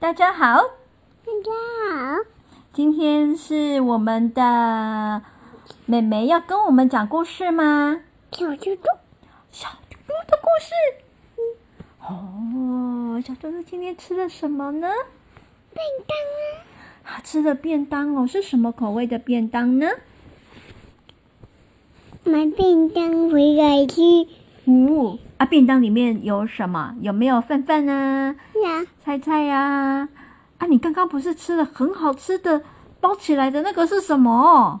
大家好，大家好，今天是我们的妹妹要跟我们讲故事吗？小猪猪，小猪猪的故事。哦，小猪猪今天吃了什么呢？便当啊！他吃的便当哦，是什么口味的便当呢？买便当回来吃。哦，啊，便当里面有什么？有没有饭饭啊？呀，菜菜呀？啊，你刚刚不是吃了很好吃的包起来的那个是什么？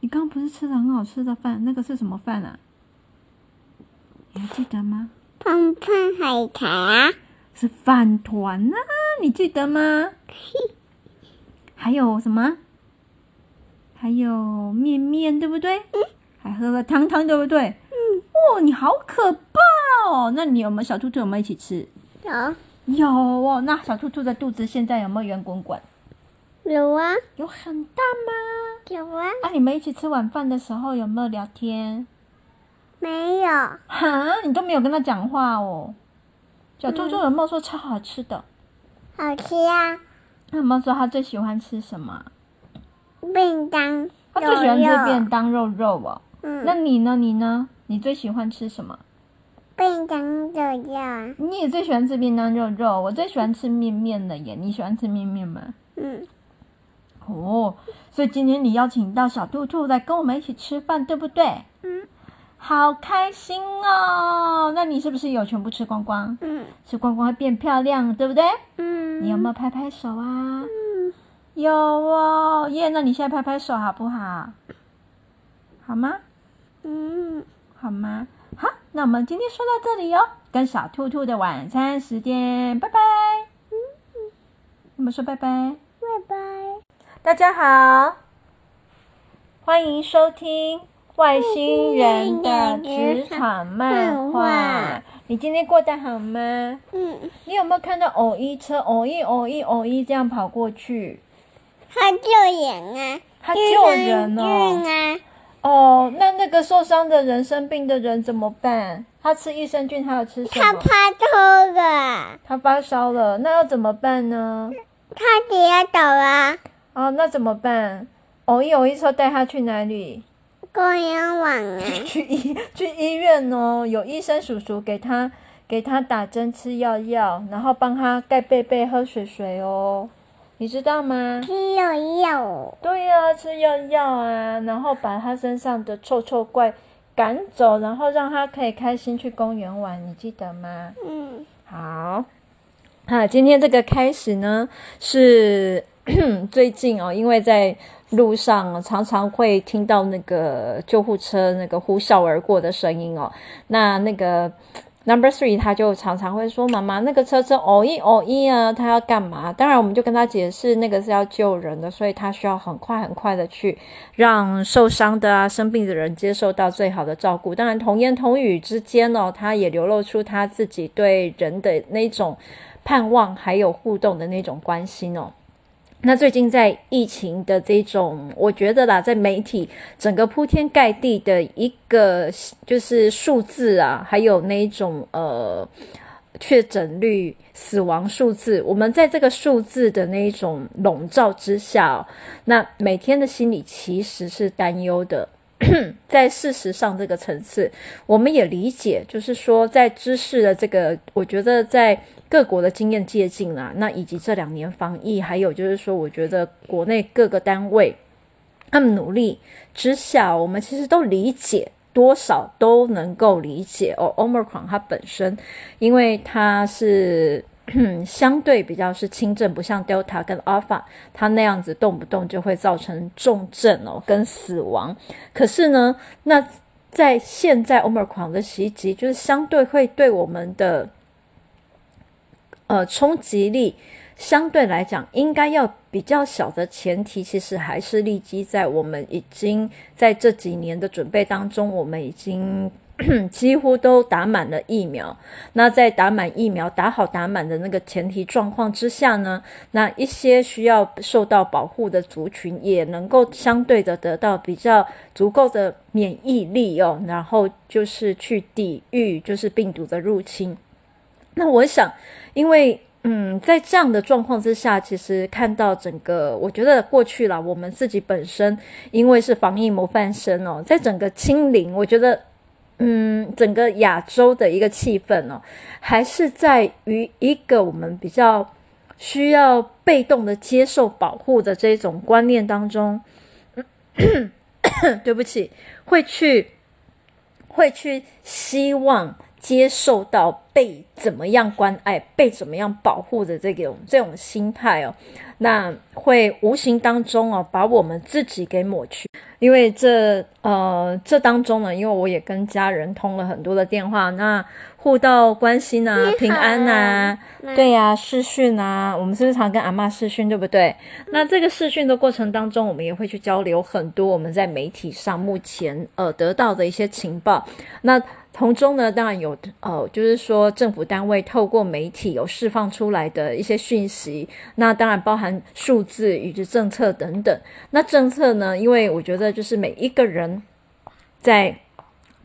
你刚刚不是吃了很好吃的饭，那个是什么饭啊？你还记得吗？胖胖海苔。是饭团啊，你记得吗？还有什么？还有面面，对不对？嗯。还喝了汤汤，对不对？你好可怕哦！那你有没有小兔兔？有没有一起吃？有。有哦。那小兔兔的肚子现在有没有圆滚滚？有啊。有很大吗？有啊。啊，你们一起吃晚饭的时候有没有聊天？没有。哈，你都没有跟他讲话哦。小兔兔有没有说超好吃的？好吃啊！那有没有说他最喜欢吃什么？便当。他最喜欢吃便当肉肉哦。嗯。那你呢？你呢？你最喜欢吃什么？便当肉肉啊。你也最喜欢吃便当肉肉。我最喜欢吃面面了耶。你喜欢吃面面吗？嗯。哦，所以今天你邀请到小兔兔来跟我们一起吃饭，对不对？嗯。好开心哦！那你是不是有全部吃光光？嗯，吃光光会变漂亮，对不对？嗯，你有没有拍拍手啊？嗯，有哦，耶！那你现在拍拍手好不好？好吗？嗯，好吗？好，那我们今天说到这里哟，跟小兔兔的晚餐时间，拜拜。嗯嗯，我们说拜拜，拜拜。大家好，欢迎收听。外星人的职场漫画，你今天过得好吗？嗯。你有没有看到偶一车偶一偶一偶一这样跑过去？他救人啊！他救人哦。啊、哦，那那个受伤的人、生病的人怎么办？他吃益生菌，他要吃什么？他发烧了。他发烧了，那要怎么办呢？他也要走啊。哦，那怎么办？偶一偶一说带他去哪里？公园玩啊，去医去医院哦，有医生叔叔给他给他打针吃药药，然后帮他盖被被喝水水哦，你知道吗？吃药药。对呀、啊，吃药药啊，然后把他身上的臭臭怪赶走，然后让他可以开心去公园玩，你记得吗？嗯。好，好，今天这个开始呢是最近哦，因为在。路上常常会听到那个救护车那个呼啸而过的声音哦。那那个 Number Three 他就常常会说：“妈妈，那个车车哦一哦一啊，他要干嘛？”当然，我们就跟他解释，那个是要救人的，所以他需要很快很快的去让受伤的啊、生病的人接受到最好的照顾。当然，童言童语之间哦，他也流露出他自己对人的那种盼望，还有互动的那种关心哦。那最近在疫情的这种，我觉得啦，在媒体整个铺天盖地的一个就是数字啊，还有那种呃确诊率、死亡数字，我们在这个数字的那一种笼罩之下，那每天的心里其实是担忧的。在事实上这个层次，我们也理解，就是说在知识的这个，我觉得在。各国的经验借鉴啦，那以及这两年防疫，还有就是说，我觉得国内各个单位他们努力之下，我们其实都理解，多少都能够理解哦。Omicron 它本身，因为它是 相对比较是轻症，不像 Delta 跟 Alpha 它那样子动不动就会造成重症哦跟死亡。可是呢，那在现在 Omicron 的袭击，就是相对会对我们的。呃，冲击力相对来讲应该要比较小的前提，其实还是立基在我们已经在这几年的准备当中，我们已经 几乎都打满了疫苗。那在打满疫苗、打好打满的那个前提状况之下呢，那一些需要受到保护的族群也能够相对的得到比较足够的免疫力哦，然后就是去抵御就是病毒的入侵。那我想，因为嗯，在这样的状况之下，其实看到整个，我觉得过去了，我们自己本身因为是防疫模范生哦，在整个清零，我觉得，嗯，整个亚洲的一个气氛哦，还是在于一个我们比较需要被动的接受保护的这种观念当中。对不起，会去，会去希望。接受到被怎么样关爱、被怎么样保护的这种这种心态哦，那会无形当中哦把我们自己给抹去。因为这呃这当中呢，因为我也跟家人通了很多的电话，那互道关心啊、平安啊，对呀、啊，视讯啊，我们是不是常跟阿妈视讯，对不对？那这个视讯的过程当中，我们也会去交流很多我们在媒体上目前呃得到的一些情报。那从中呢，当然有呃，就是说政府单位透过媒体有释放出来的一些讯息，那当然包含数字以及政策等等。那政策呢，因为我觉得就是每一个人在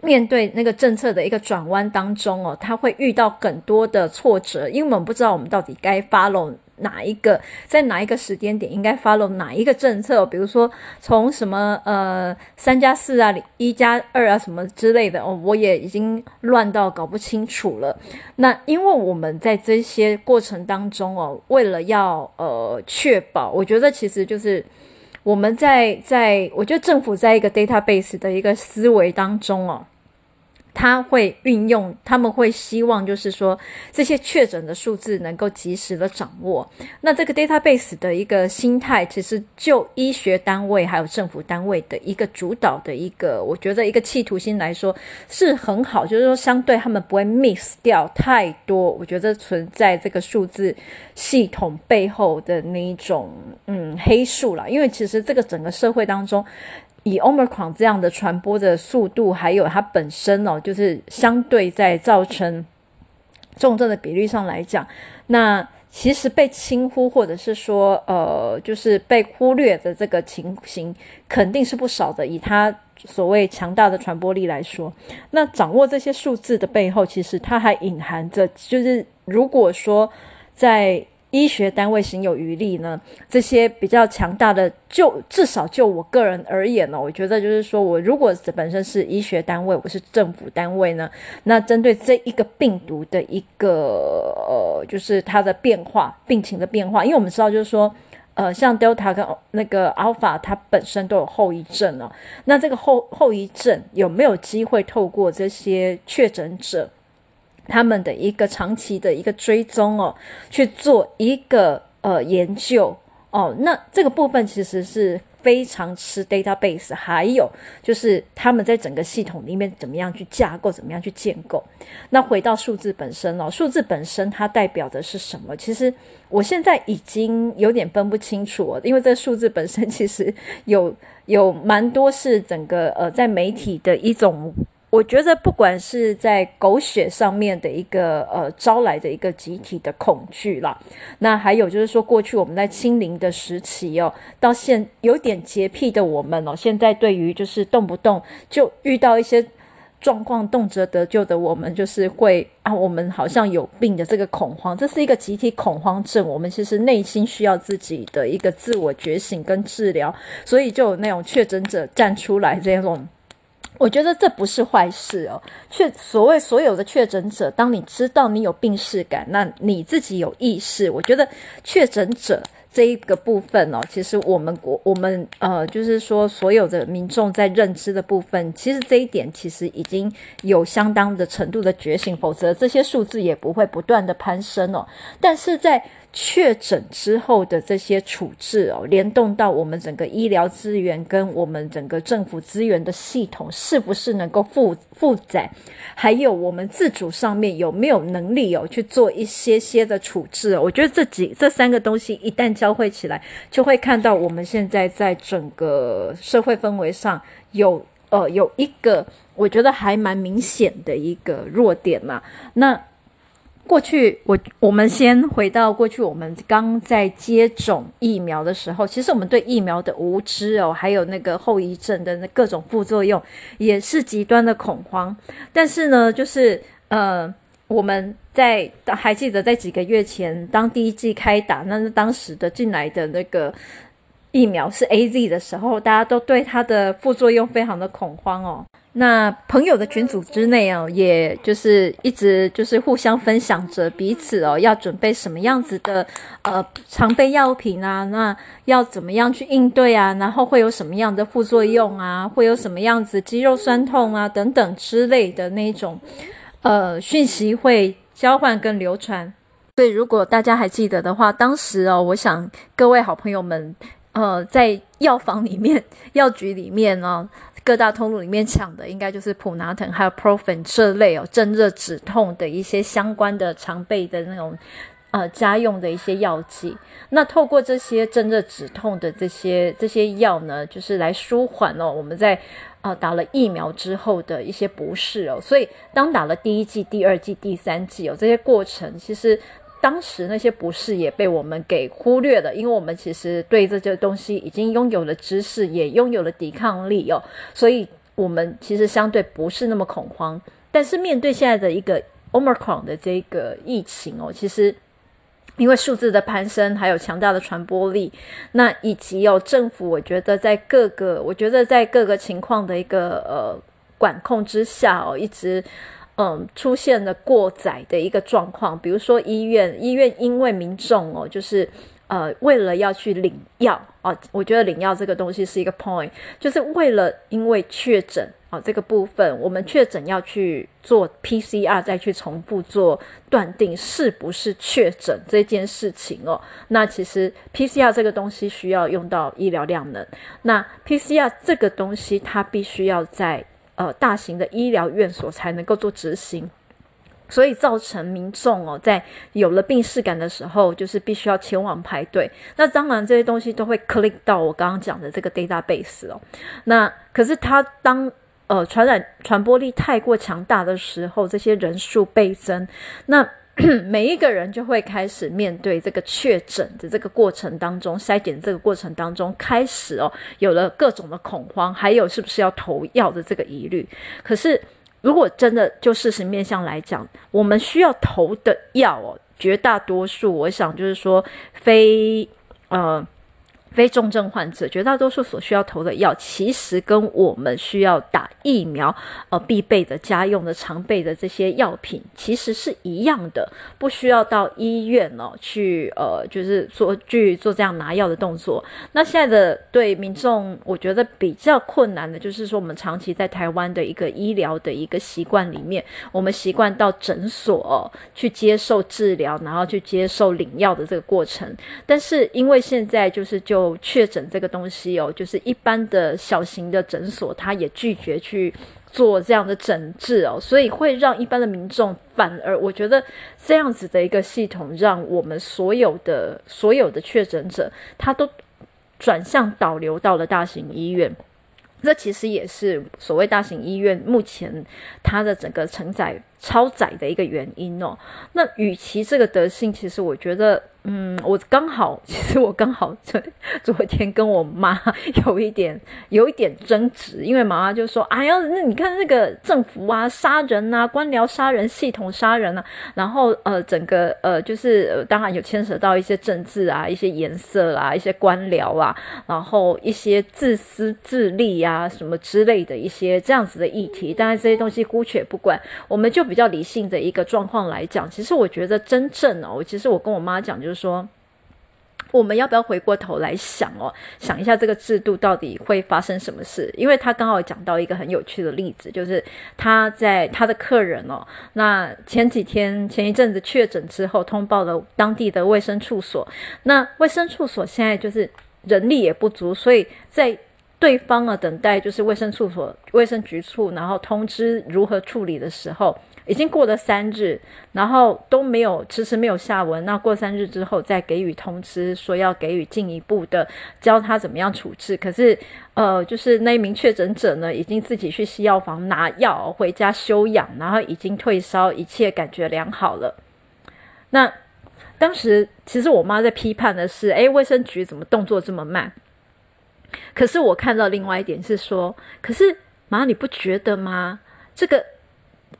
面对那个政策的一个转弯当中哦，他会遇到很多的挫折，因为我们不知道我们到底该 follow。哪一个在哪一个时间点应该 follow 哪一个政策？比如说从什么呃三加四啊、一加二啊什么之类的哦，我也已经乱到搞不清楚了。那因为我们在这些过程当中哦，为了要呃确保，我觉得其实就是我们在在，我觉得政府在一个 database 的一个思维当中哦。他会运用，他们会希望就是说这些确诊的数字能够及时的掌握。那这个 database 的一个心态，其实就医学单位还有政府单位的一个主导的一个，我觉得一个企图心来说是很好，就是说相对他们不会 miss 掉太多。我觉得存在这个数字系统背后的那一种嗯黑数啦，因为其实这个整个社会当中。以 Omicron 这样的传播的速度，还有它本身哦，就是相对在造成重症的比例上来讲，那其实被轻忽或者是说呃，就是被忽略的这个情形，肯定是不少的。以它所谓强大的传播力来说，那掌握这些数字的背后，其实它还隐含着，就是如果说在医学单位行有余力呢？这些比较强大的，就至少就我个人而言呢，我觉得就是说，我如果本身是医学单位，我是政府单位呢，那针对这一个病毒的一个呃，就是它的变化、病情的变化，因为我们知道就是说，呃，像 Delta 跟那个 Alpha，它本身都有后遗症哦。那这个后后遗症有没有机会透过这些确诊者？他们的一个长期的一个追踪哦，去做一个呃研究哦，那这个部分其实是非常吃 database，还有就是他们在整个系统里面怎么样去架构，怎么样去建构。那回到数字本身哦，数字本身它代表的是什么？其实我现在已经有点分不清楚哦，因为这数字本身其实有有蛮多是整个呃在媒体的一种。我觉得，不管是在狗血上面的一个呃招来的一个集体的恐惧啦，那还有就是说，过去我们在清零的时期哦，到现有点洁癖的我们哦，现在对于就是动不动就遇到一些状况，动辄得咎的我们，就是会啊，我们好像有病的这个恐慌，这是一个集体恐慌症。我们其实内心需要自己的一个自我觉醒跟治疗，所以就有那种确诊者站出来这种。我觉得这不是坏事哦。确所谓所有的确诊者，当你知道你有病识感，那你自己有意识。我觉得确诊者这一个部分哦，其实我们国我们呃，就是说所有的民众在认知的部分，其实这一点其实已经有相当的程度的觉醒，否则这些数字也不会不断的攀升哦。但是在确诊之后的这些处置哦，联动到我们整个医疗资源跟我们整个政府资源的系统，是不是能够负负载？还有我们自主上面有没有能力哦去做一些些的处置？我觉得这几这三个东西一旦交汇起来，就会看到我们现在在整个社会氛围上有呃有一个我觉得还蛮明显的一个弱点嘛。那。过去，我我们先回到过去，我们刚在接种疫苗的时候，其实我们对疫苗的无知哦，还有那个后遗症的那各种副作用，也是极端的恐慌。但是呢，就是呃，我们在还记得在几个月前，当第一季开打，那当时的进来的那个疫苗是 AZ 的时候，大家都对它的副作用非常的恐慌哦。那朋友的群组之内哦，也就是一直就是互相分享着彼此哦，要准备什么样子的呃常备药品啊，那要怎么样去应对啊？然后会有什么样的副作用啊？会有什么样子肌肉酸痛啊等等之类的那种。呃，讯息会交换跟流传，所以如果大家还记得的话，当时哦，我想各位好朋友们，呃，在药房里面、药局里面呢，各大通路里面抢的，应该就是普拿疼还有 Profen 这类哦，镇热止痛的一些相关的常备的那种呃家用的一些药剂。那透过这些镇热止痛的这些这些药呢，就是来舒缓哦，我们在。啊，打了疫苗之后的一些不适哦，所以当打了第一剂、第二剂、第三剂哦，这些过程其实当时那些不适也被我们给忽略了，因为我们其实对这些东西已经拥有了知识，也拥有了抵抗力哦，所以我们其实相对不是那么恐慌。但是面对现在的一个 Omicron 的这个疫情哦，其实。因为数字的攀升，还有强大的传播力，那以及有政府，我觉得在各个，我觉得在各个情况的一个呃管控之下哦，一直嗯出现了过载的一个状况。比如说医院，医院因为民众哦，就是呃为了要去领药哦，我觉得领药这个东西是一个 point，就是为了因为确诊。啊，这个部分我们确诊要去做 PCR，再去重复做断定是不是确诊这件事情哦。那其实 PCR 这个东西需要用到医疗量能，那 PCR 这个东西它必须要在呃大型的医疗院所才能够做执行，所以造成民众哦在有了病逝感的时候，就是必须要前往排队。那当然这些东西都会 click 到我刚刚讲的这个 database 哦。那可是他当呃，传染传播力太过强大的时候，这些人数倍增，那每一个人就会开始面对这个确诊的这个过程当中，筛检这个过程当中，开始哦，有了各种的恐慌，还有是不是要投药的这个疑虑。可是，如果真的就事实面向来讲，我们需要投的药哦，绝大多数，我想就是说，非呃。非重症患者绝大多数所需要投的药，其实跟我们需要打疫苗呃必备的家用的常备的这些药品其实是一样的，不需要到医院哦去呃就是做去做这样拿药的动作。那现在的对民众，我觉得比较困难的就是说，我们长期在台湾的一个医疗的一个习惯里面，我们习惯到诊所去接受治疗，然后去接受领药的这个过程。但是因为现在就是就确诊这个东西哦，就是一般的小型的诊所，他也拒绝去做这样的诊治哦，所以会让一般的民众反而，我觉得这样子的一个系统，让我们所有的所有的确诊者，他都转向导流到了大型医院，这其实也是所谓大型医院目前它的整个承载超载的一个原因哦。那与其这个德性，其实我觉得。嗯，我刚好，其实我刚好昨昨天跟我妈有一点 有一点争执，因为妈妈就说：“哎呀，那你看那个政府啊，杀人啊，官僚杀人，系统杀人啊，然后呃，整个呃，就是、呃、当然有牵扯到一些政治啊，一些颜色啊，一些官僚啊，然后一些自私自利啊，什么之类的一些这样子的议题。当然这些东西姑且不管，我们就比较理性的一个状况来讲，其实我觉得真正哦，其实我跟我妈讲就是。说我们要不要回过头来想哦，想一下这个制度到底会发生什么事？因为他刚好讲到一个很有趣的例子，就是他在他的客人哦，那前几天前一阵子确诊之后，通报了当地的卫生处所，那卫生处所现在就是人力也不足，所以在对方啊等待就是卫生处所卫生局处，然后通知如何处理的时候。已经过了三日，然后都没有迟迟没有下文。那过三日之后再给予通知，说要给予进一步的教他怎么样处置。可是，呃，就是那一名确诊者呢，已经自己去西药房拿药回家休养，然后已经退烧，一切感觉良好了。那当时其实我妈在批判的是，诶，卫生局怎么动作这么慢？可是我看到另外一点是说，可是妈，你不觉得吗？这个。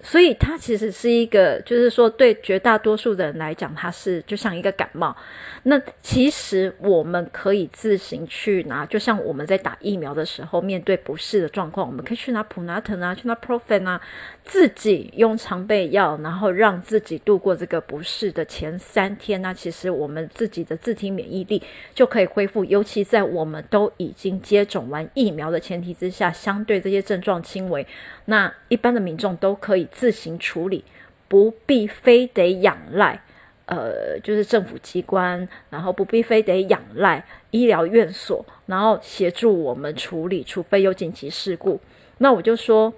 所以它其实是一个，就是说对绝大多数的人来讲，它是就像一个感冒。那其实我们可以自行去拿，就像我们在打疫苗的时候，面对不适的状况，我们可以去拿普拿疼啊，去拿 Profen 啊，自己用常备药，然后让自己度过这个不适的前三天。那其实我们自己的自体免疫力就可以恢复，尤其在我们都已经接种完疫苗的前提之下，相对这些症状轻微，那一般的民众都可以自行处理，不必非得仰赖。呃，就是政府机关，然后不必非得仰赖医疗院所，然后协助我们处理，除非有紧急事故。那我就说，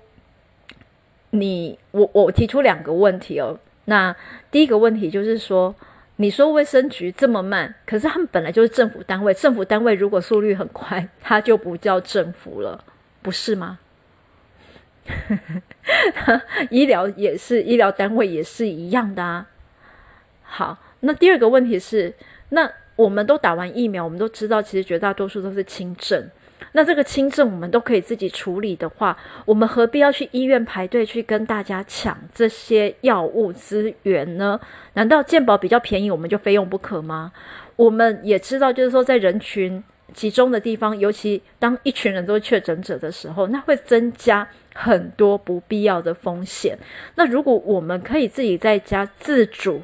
你我我提出两个问题哦。那第一个问题就是说，你说卫生局这么慢，可是他们本来就是政府单位，政府单位如果速率很快，它就不叫政府了，不是吗？医疗也是，医疗单位也是一样的啊。好，那第二个问题是，那我们都打完疫苗，我们都知道，其实绝大多数都是轻症。那这个轻症我们都可以自己处理的话，我们何必要去医院排队去跟大家抢这些药物资源呢？难道健保比较便宜，我们就非用不可吗？我们也知道，就是说在人群集中的地方，尤其当一群人都是确诊者的时候，那会增加很多不必要的风险。那如果我们可以自己在家自主，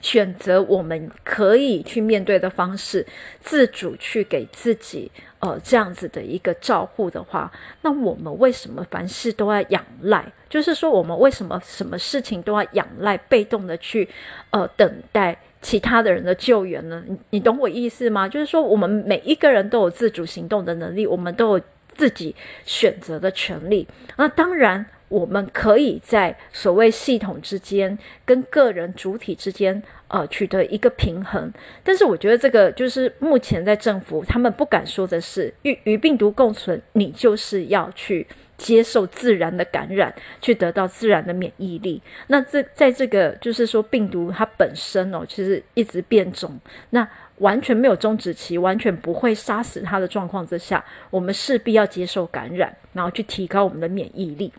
选择我们可以去面对的方式，自主去给自己呃这样子的一个照护的话，那我们为什么凡事都要仰赖？就是说，我们为什么什么事情都要仰赖，被动的去呃等待其他的人的救援呢？你你懂我意思吗？就是说，我们每一个人都有自主行动的能力，我们都有自己选择的权利。那当然。我们可以在所谓系统之间跟个人主体之间，呃，取得一个平衡。但是我觉得这个就是目前在政府他们不敢说的是，与与病毒共存，你就是要去接受自然的感染，去得到自然的免疫力。那这在这个就是说病毒它本身哦，其实一直变种，那完全没有终止期，完全不会杀死它的状况之下，我们势必要接受感染，然后去提高我们的免疫力。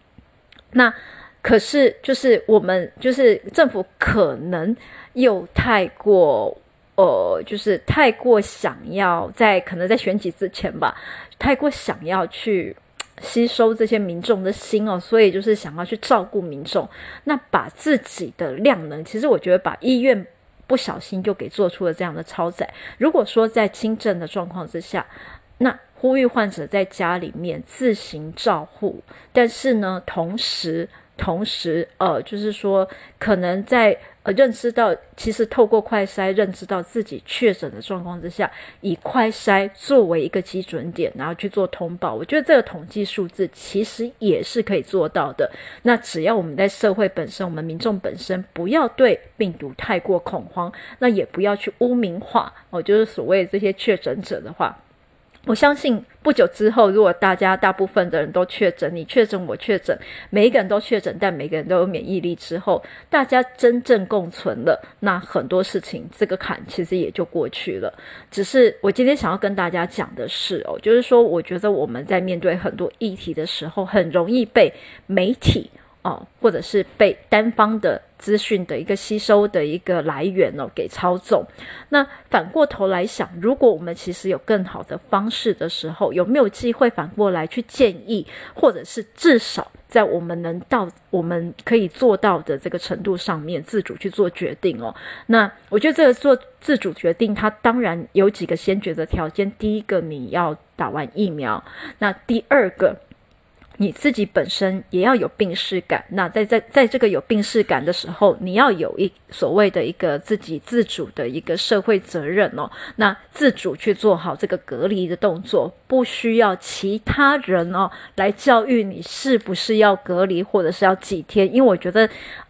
那可是，就是我们就是政府可能又太过，呃，就是太过想要在可能在选举之前吧，太过想要去吸收这些民众的心哦，所以就是想要去照顾民众，那把自己的量能，其实我觉得把医院不小心就给做出了这样的超载。如果说在轻症的状况之下，那。呼吁患者在家里面自行照护，但是呢，同时，同时，呃，就是说，可能在呃认知到，其实透过快筛认知到自己确诊的状况之下，以快筛作为一个基准点，然后去做通报。我觉得这个统计数字其实也是可以做到的。那只要我们在社会本身，我们民众本身不要对病毒太过恐慌，那也不要去污名化哦，就是所谓这些确诊者的话。我相信不久之后，如果大家大部分的人都确诊，你确诊，我确诊，每一个人都确诊，但每个人都有免疫力之后，大家真正共存了，那很多事情这个坎其实也就过去了。只是我今天想要跟大家讲的是哦，就是说，我觉得我们在面对很多议题的时候，很容易被媒体。哦，或者是被单方的资讯的一个吸收的一个来源哦给操纵。那反过头来想，如果我们其实有更好的方式的时候，有没有机会反过来去建议，或者是至少在我们能到我们可以做到的这个程度上面，自主去做决定哦？那我觉得这个做自主决定，它当然有几个先决的条件。第一个，你要打完疫苗；那第二个。你自己本身也要有病逝感，那在在在这个有病逝感的时候，你要有一所谓的一个自己自主的一个社会责任哦，那自主去做好这个隔离的动作，不需要其他人哦来教育你是不是要隔离或者是要几天，因为我觉得。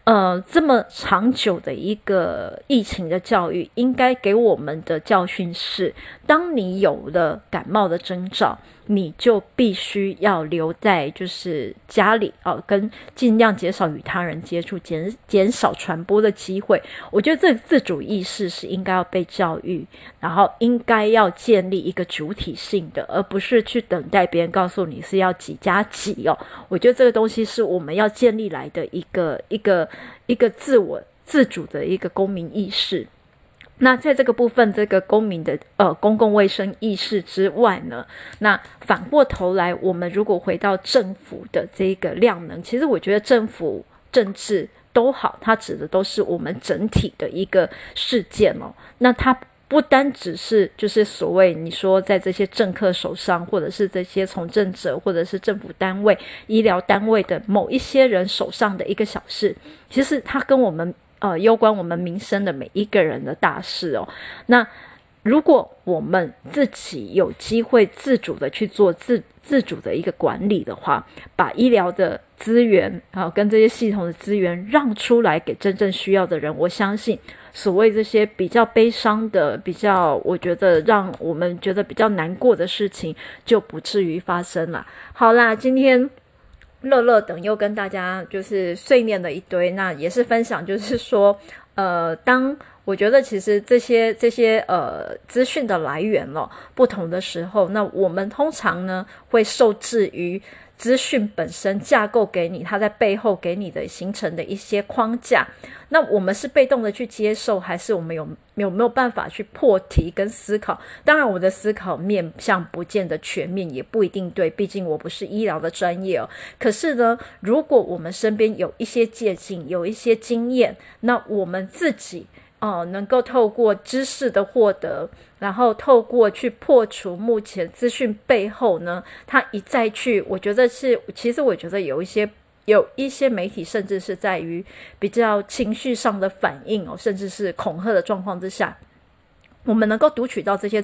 呃，这么长久的一个疫情的教育，应该给我们的教训是：当你有了感冒的征兆，你就必须要留在就是家里哦，跟尽量减少与他人接触，减减少传播的机会。我觉得这自主意识是应该要被教育，然后应该要建立一个主体性的，而不是去等待别人告诉你是要几加几哦。我觉得这个东西是我们要建立来的一个一个一个自我自主的一个公民意识。那在这个部分，这个公民的呃公共卫生意识之外呢，那反过头来，我们如果回到政府的这个量能，其实我觉得政府政治都好，它指的都是我们整体的一个事件哦。那它不单只是就是所谓你说在这些政客手上，或者是这些从政者，或者是政府单位、医疗单位的某一些人手上的一个小事，其实它跟我们。呃，攸关我们民生的每一个人的大事哦。那如果我们自己有机会自主的去做自自主的一个管理的话，把医疗的资源啊，跟这些系统的资源让出来给真正需要的人，我相信所谓这些比较悲伤的、比较我觉得让我们觉得比较难过的事情，就不至于发生了。好啦，今天。乐乐等又跟大家就是碎念了一堆，那也是分享，就是说，呃，当我觉得其实这些这些呃资讯的来源了不同的时候，那我们通常呢会受制于。资讯本身架构给你，它在背后给你的形成的一些框架，那我们是被动的去接受，还是我们有有没有办法去破题跟思考？当然，我的思考面向不见得全面，也不一定对，毕竟我不是医疗的专业哦。可是呢，如果我们身边有一些借鉴，有一些经验，那我们自己。哦，能够透过知识的获得，然后透过去破除目前资讯背后呢，他一再去，我觉得是，其实我觉得有一些有一些媒体，甚至是在于比较情绪上的反应哦，甚至是恐吓的状况之下，我们能够读取到这些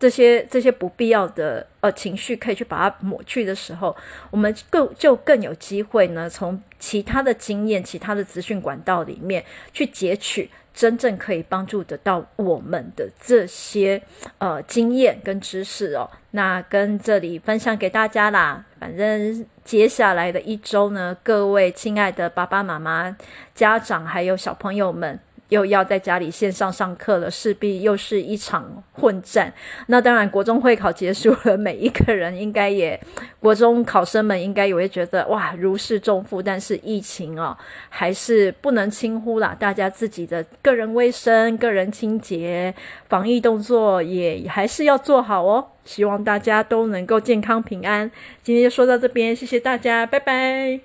这些这些不必要的呃情绪，可以去把它抹去的时候，我们更就更有机会呢，从其他的经验、其他的资讯管道里面去截取。真正可以帮助得到我们的这些呃经验跟知识哦，那跟这里分享给大家啦。反正接下来的一周呢，各位亲爱的爸爸妈妈、家长还有小朋友们。又要在家里线上上课了，势必又是一场混战。那当然，国中会考结束了，每一个人应该也，国中考生们应该也会觉得哇，如释重负。但是疫情哦，还是不能轻忽啦。大家自己的个人卫生、个人清洁、防疫动作也还是要做好哦。希望大家都能够健康平安。今天就说到这边，谢谢大家，拜拜。